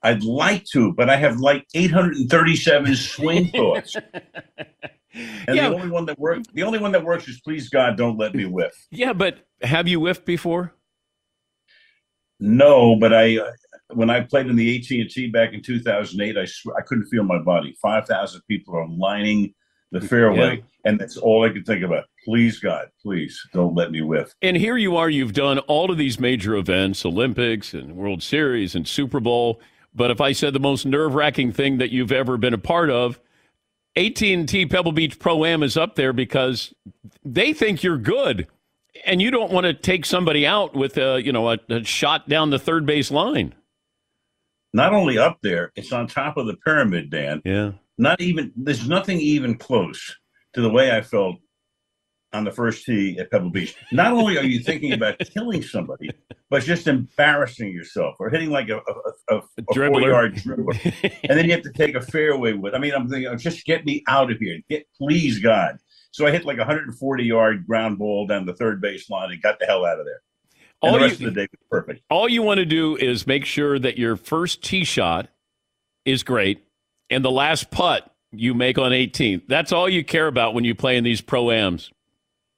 I'd like to, but I have like 837 swing thoughts. And Yeah. the only one that works, the only one that works is please God, don't let me whiff. Yeah, but have you whiffed before? No, but I, uh, when I played in the AT and T back in 2008, I sw- I couldn't feel my body. 5,000 people are lining the fairway, Yeah. and that's all I could think about. Please God, please don't let me whiff. And here you are, you've done all of these major events, Olympics and World Series and Super Bowl. But if I said the most nerve-wracking thing that you've ever been a part of, AT&T Pebble Beach Pro-Am is up there because they think you're good. And you don't want to take somebody out with a, you know, a, a shot down the third base line. Not only up there, it's on top of the pyramid, Dan. Yeah. Not even there's nothing even close to the way I felt on the first tee at Pebble Beach. Not only are you thinking about killing somebody, but just embarrassing yourself or hitting like a, a, a, a four yard dribbler, and then you have to take a fairway with. I mean, I'm thinking, just get me out of here. Get please God. So I hit like a 140 yard ground ball down the third base line and got the hell out of there. And All the rest you- of the day was perfect. All you want to do is make sure that your first tee shot is great and the last putt you make on 18. That's all you care about when you play in these pro-ams.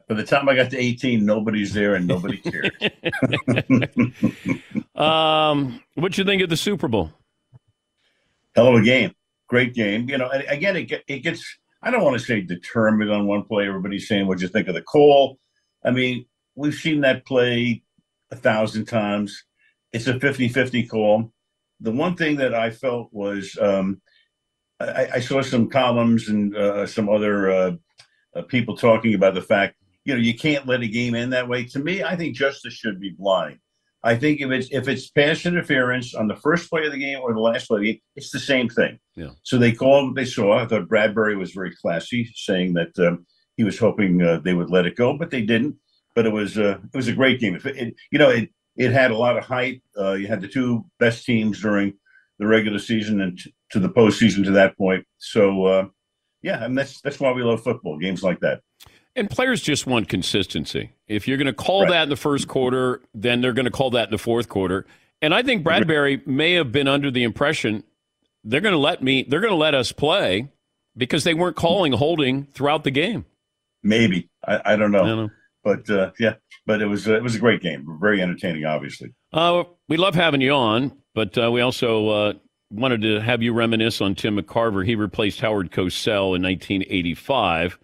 By the time I got to 18, nobody's there and nobody cares. Um, what you think of the Super Bowl? Hell of a game. Great game. You know, and again, it, it gets, I don't want to say determined on one play. Everybody's saying, what you think of the call? I mean, we've seen that play a thousand times. It's a 50 50 call. The one thing that I felt was um, I, I saw some columns and uh, some other uh, uh, people talking about the fact, you know, you can't let a game end that way. To me, I think justice should be blind. I think if it's if it's pass interference on the first play of the game or the last play of the game, it's the same thing. Yeah. So they called what they saw. I thought Bradberry was very classy, saying that um, he was hoping uh, they would let it go, but they didn't. But it was uh, it was a great game. It, it- you know, it it had a lot of hype. Uh, you had the two best teams during the regular season and t- to the postseason to that point. So uh, yeah, and that's that's why we love football games like that. And players just want consistency. If you're going to call Right. that in the first quarter, then they're going to call that in the fourth quarter. And I think Bradberry may have been under the impression they're going to let me, they're going to let us play because they weren't calling holding throughout the game. Maybe I, I don't know, I don't know. but uh, yeah, but it was uh, it was a great game, very entertaining, obviously. Uh, we love having you on, but uh, we also uh, wanted to have you reminisce on Tim McCarver. He replaced Howard Cosell in 1985.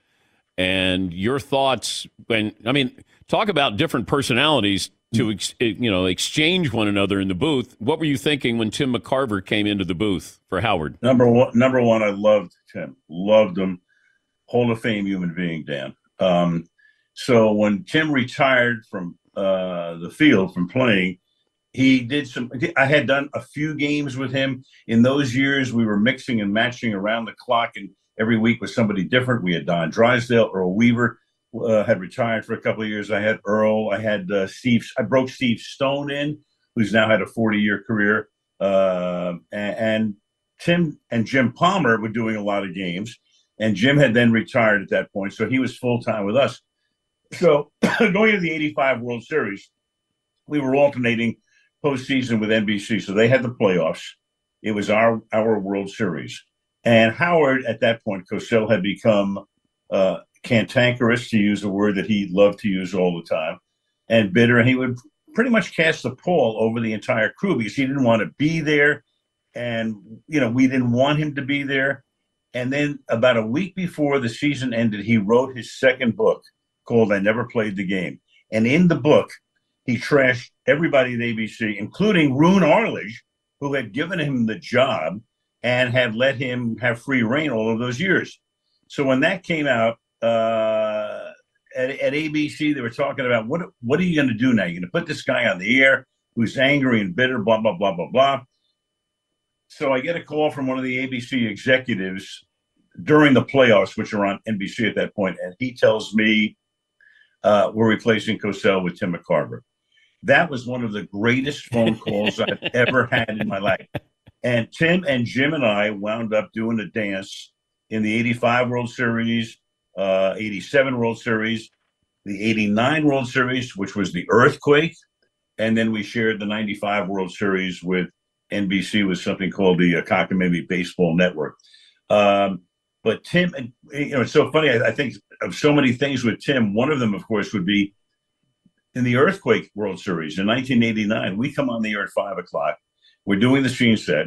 And your thoughts when, I mean, talk about different personalities to, ex, you know, exchange one another in the booth. What were you thinking when Tim McCarver came into the booth for Howard? Number one, number one, I loved Tim, loved him, Hall of Fame human being, Dan. Um, so when Tim retired from uh, the field from playing, he did some. I had done a few games with him in those years. We were mixing and matching around the clock, and every week was somebody different. We had Don Drysdale, Earl Weaver uh, had retired for a couple of years. I had Earl. I had uh, Steve. I broke Steve Stone in, who's now had a forty-year career, uh, and, and Tim and Jim Palmer were doing a lot of games, and Jim had then retired at that point, so he was full time with us. So going to the '85 World Series, we were alternating postseason with NBC, so they had the playoffs. It was our our World Series, and Howard at that point, Cosell had become uh, cantankerous, to use a word that he loved to use all the time, and bitter, and he would pretty much cast the pall over the entire crew because he didn't want to be there, and you know we didn't want him to be there. And then about a week before the season ended, he wrote his second book called "I Never Played the Game," and in the book he trashed everybody at ABC, including Roone Arledge, who had given him the job and had let him have free reign all of those years. So when that came out uh, at, at ABC, they were talking about what what are you going to do now? You're going to put this guy on the air who's angry and bitter, blah blah blah blah blah. So I get a call from one of the ABC executives during the playoffs, which are on NBC at that point, and he tells me uh, we're replacing Cosell with Tim McCarver. That was one of the greatest phone calls I've ever had in my life. And Tim and Jim and I wound up doing a dance in the 85 World Series, uh, 87 World Series, the 89 World Series, which was the earthquake. And then we shared the 95 World Series with NBC with something called the uh, Cockamamie Baseball Network. Um, but Tim, and you know, it's so funny. I, I think of so many things with Tim. One of them, of course, would be in the Earthquake World Series in 1989. We come on the air at five o'clock. We're doing the scene set.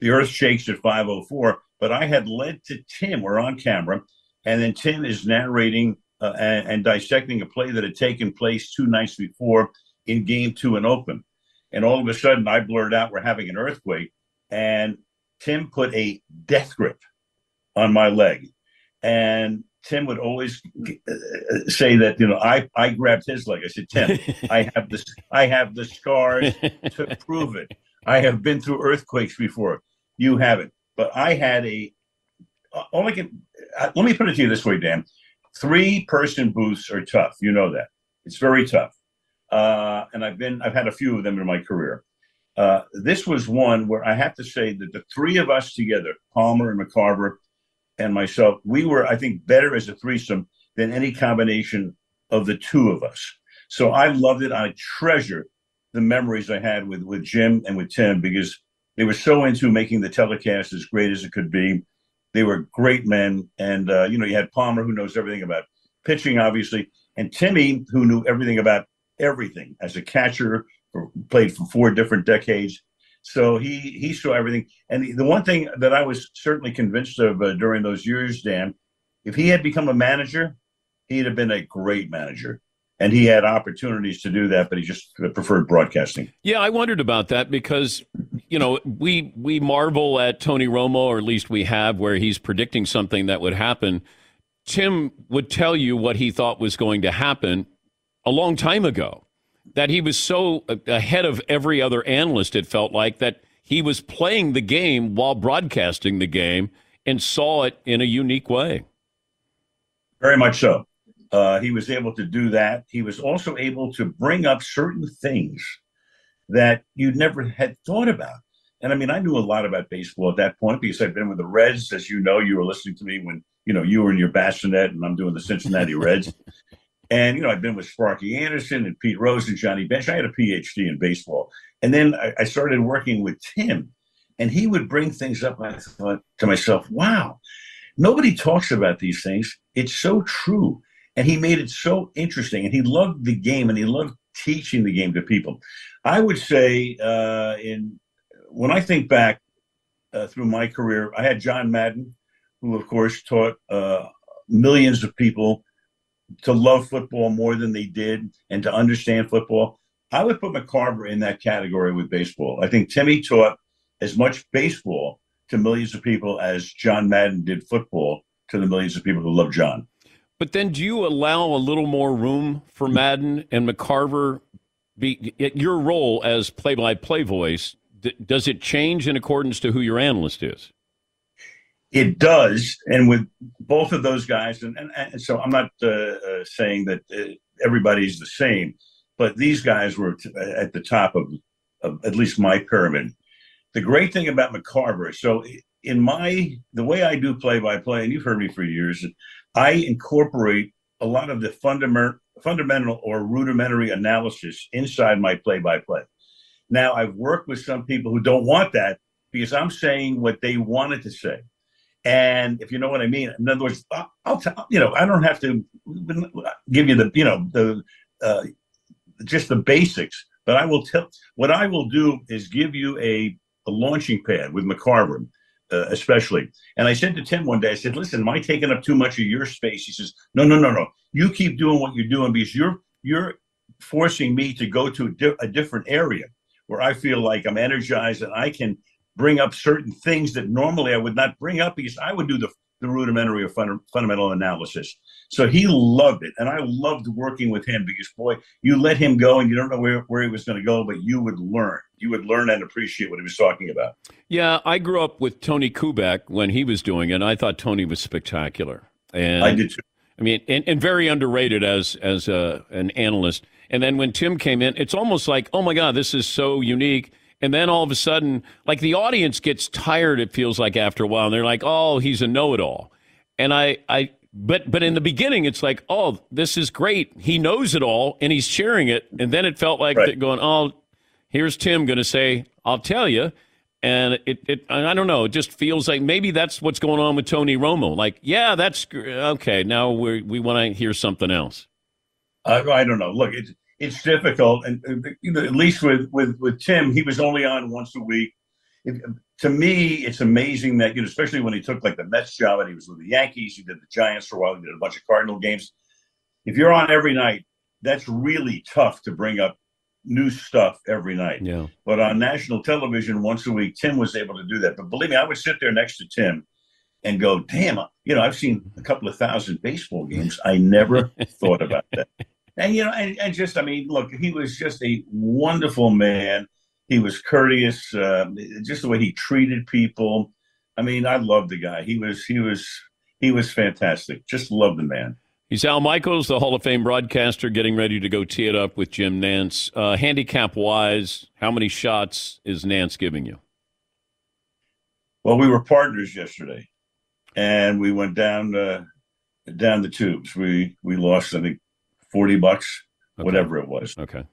The Earth shakes at 5:04. But I had led to Tim. We're on camera, and then Tim is narrating uh, and, and dissecting a play that had taken place two nights before in Game Two in Oakland. And all of a sudden, I blurred out, "We're having an earthquake," and Tim put a death grip on my leg, and Tim would always uh, say that you know I I grabbed his leg. I said, Tim, I have this I have the scars to prove it. I have been through earthquakes before. You haven't, but I had a. All I can uh, let me put it to you this way, Dan. Three person booths are tough. You know that it's very tough, uh, and I've been I've had a few of them in my career. Uh, this was one where I have to say that the three of us together, Palmer and McCarver, and myself, we were, I think, better as a threesome than any combination of the two of us. So I loved it. I treasure the memories I had with with Jim and with Tim because they were so into making the telecast as great as it could be. They were great men, and uh, you know you had Palmer who knows everything about pitching, obviously, and Timmy who knew everything about everything as a catcher, played for four different decades. So he he saw everything. And the, the one thing that I was certainly convinced of uh, during those years, Dan, if he had become a manager, he'd have been a great manager and he had opportunities to do that, but he just preferred broadcasting. Yeah, I wondered about that because you know we we marvel at Tony Romo, or at least we have, where he's predicting something that would happen. Tim would tell you what he thought was going to happen a long time ago. That he was so ahead of every other analyst, it felt like that he was playing the game while broadcasting the game and saw it in a unique way. Very much so. Uh, he was able to do that. He was also able to bring up certain things that you never had thought about. And I mean, I knew a lot about baseball at that point because I'd been with the Reds. As you know, you were listening to me when, you know, you were in your bassinet and I'm doing the Cincinnati Reds. And, you know, I've been with Sparky Anderson and Pete Rose and Johnny Bench. I had a PhD in baseball. And then I, I started working with Tim, and he would bring things up. I thought to myself, wow, nobody talks about these things. It's so true and he made it so interesting and he loved the game and he loved teaching the game to people. I would say uh, in when i think back uh, through my career i had john madden who of course taught uh, millions of people to love football more than they did and to understand football. I would put mccarver in that category with baseball. I think timmy taught as much baseball to millions of people as john madden did football to the millions of people who love john but then, do you allow a little more room for Madden and McCarver? Be your role as play-by-play voice. does it change in accordance to who your analyst is? It does, and with both of those guys, and, and, and so I'm not uh, uh, saying that uh, everybody's the same, but these guys were t- at the top of, of at least my pyramid. The great thing about McCarver, so in my the way I do play by play, and you've heard me for years, I incorporate a lot of the fundamental or rudimentary analysis inside my play by play. Now I've worked with some people who don't want that because I'm saying what they wanted to say. And if you know what I mean, in other words, I'll, I'll tell you know I don't have to give you the you know the uh, just the basics, but I will tell what I will do is give you a, a launching pad with McCarver uh, especially. And I said to Tim one day, I said, "Listen, am I taking up too much of your space?" He says, "No, no, no, no. You keep doing what you're doing because you're you're forcing me to go to a, di- a different area where I feel like I'm energized and I can bring up certain things that normally I would not bring up because I would do the the rudimentary or fun, fundamental analysis. So he loved it. And I loved working with him because, boy, you let him go and you don't know where, where he was going to go, but you would learn. You would learn and appreciate what he was talking about. Yeah, I grew up with Tony Kubek when he was doing it. And I thought Tony was spectacular. And I did too. I mean, and, and very underrated as as a, an analyst. And then when Tim came in, it's almost like, oh my God, this is so unique and then all of a sudden, like the audience gets tired. It feels like after a while, and they're like, "Oh, he's a know-it-all." And I, I, but but in the beginning, it's like, "Oh, this is great. He knows it all, and he's sharing it." And then it felt like right. going, "Oh, here's Tim going to say, I'll tell you." And it, it, I don't know. It just feels like maybe that's what's going on with Tony Romo. Like, yeah, that's okay. Now we we want to hear something else. Uh, I, I don't know. Look, it's it's difficult, and you know, at least with with with Tim, he was only on once a week. If, to me, it's amazing that you know, especially when he took like the Mets job and he was with the Yankees, he did the Giants for a while, he did a bunch of Cardinal games. If you're on every night, that's really tough to bring up new stuff every night. Yeah. But on national television once a week, Tim was able to do that. But believe me, I would sit there next to Tim and go, damn, you know, I've seen a couple of thousand baseball games. I never thought about that. And you know, and, and just I mean, look, he was just a wonderful man. He was courteous, uh, just the way he treated people. I mean, I loved the guy. He was he was he was fantastic. Just loved the man. He's Al Michaels, the Hall of Fame broadcaster, getting ready to go tee it up with Jim Nantz. Uh, handicap wise, how many shots is Nance giving you? Well, we were partners yesterday. and we went down uh, down the tubes. We we lost I think forty bucks, Okay. whatever it was. Okay.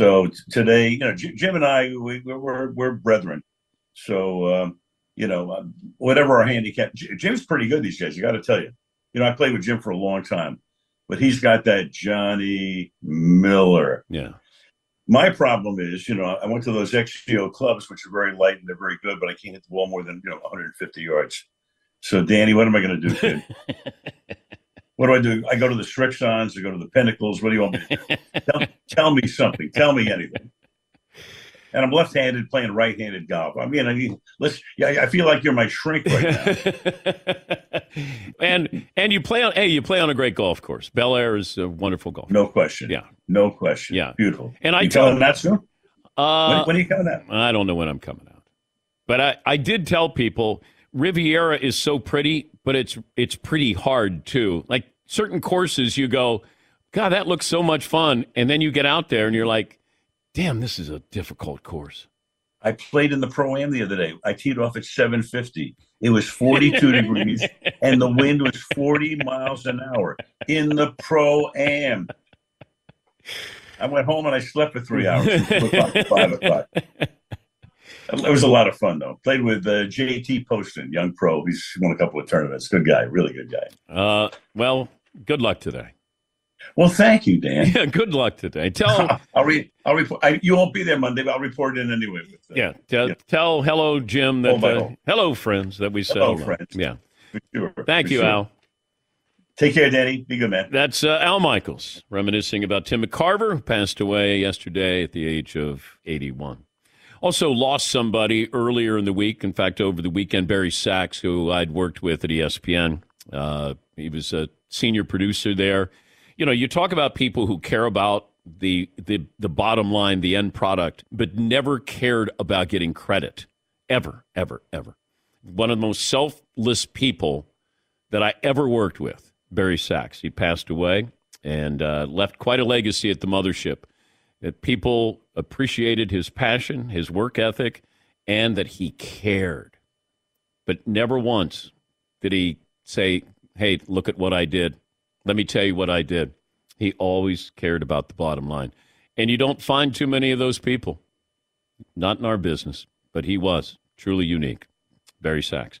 So t- today, you know, J- Jim and I, we, we're we're brethren. So um, you know, um, whatever our handicap, J- Jim's pretty good these days. You got to tell you. You know, I played with Jim for a long time, but he's got that Johnny Miller. Yeah. My problem is, you know, I went to those XGO clubs, which are very light and they're very good, but I can't hit the ball more than you know 150 yards. So, Danny, what am I going to do? what do I do? I go to the Srixons, I go to the Pinnacles. What do you want me to do? tell, tell me something. Tell me anything. And I'm left-handed playing right-handed golf. I mean, I mean, let's. Yeah, I feel like you're my shrink right now. and and you play on hey you play on a great golf course. Bel Air is a wonderful golf. No question. Yeah. No question. Yeah. Beautiful. And I you tell coming out soon? Uh, when, when are you coming out? I don't know when I'm coming out, but I I did tell people Riviera is so pretty, but it's it's pretty hard too. Like certain courses, you go, God, that looks so much fun, and then you get out there and you're like, Damn, this is a difficult course. I played in the pro am the other day. I teed off at 750. It was 42 degrees and the wind was 40 miles an hour in the pro am. I went home and I slept for three hours. from two o'clock to five o'clock. It was a lot of fun though. Played with uh, JT Poston, young pro. He's won a couple of tournaments. Good guy, really good guy. Uh, well, good luck today. Well, thank you, Dan. Yeah, good luck today. Tell I'll read. I'll report. I, you won't be there Monday, but I'll report in anyway. With, uh, yeah, tell, tell hello Jim that Oh, uh, hello friends that we said Hello, hello. friends. Yeah. sure. Thank for you, sure. Al. Take care, Danny. Be good, man. That's uh, Al Michaels reminiscing about Tim McCarver, who passed away yesterday at the age of 81. Also lost somebody earlier in the week. In fact, over the weekend, Barry Sacks, who I'd worked with at ESPN. Uh, he was a senior producer there. You know, you talk about people who care about the the the bottom line, the end product, but never cared about getting credit, ever, ever, ever. One of the most selfless people that I ever worked with, Barry Sacks. He passed away and uh, left quite a legacy at the mothership. That people appreciated his passion, his work ethic, and that he cared. But never once did he say, Hey, look at what I did. Let me tell you what I did. He always cared about the bottom line. And you don't find too many of those people. Not in our business, but he was truly unique. Barry Sacks.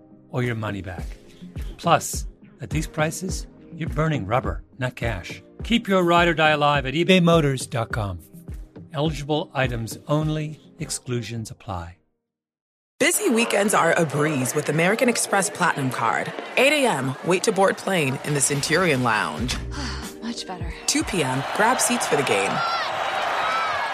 or your money back. Plus, at these prices, you're burning rubber, not cash. Keep your ride or die alive at ebaymotors.com. Eligible items only, exclusions apply. Busy weekends are a breeze with American Express Platinum Card. 8 a.m., wait to board plane in the Centurion Lounge. Much better. 2 p.m., grab seats for the game.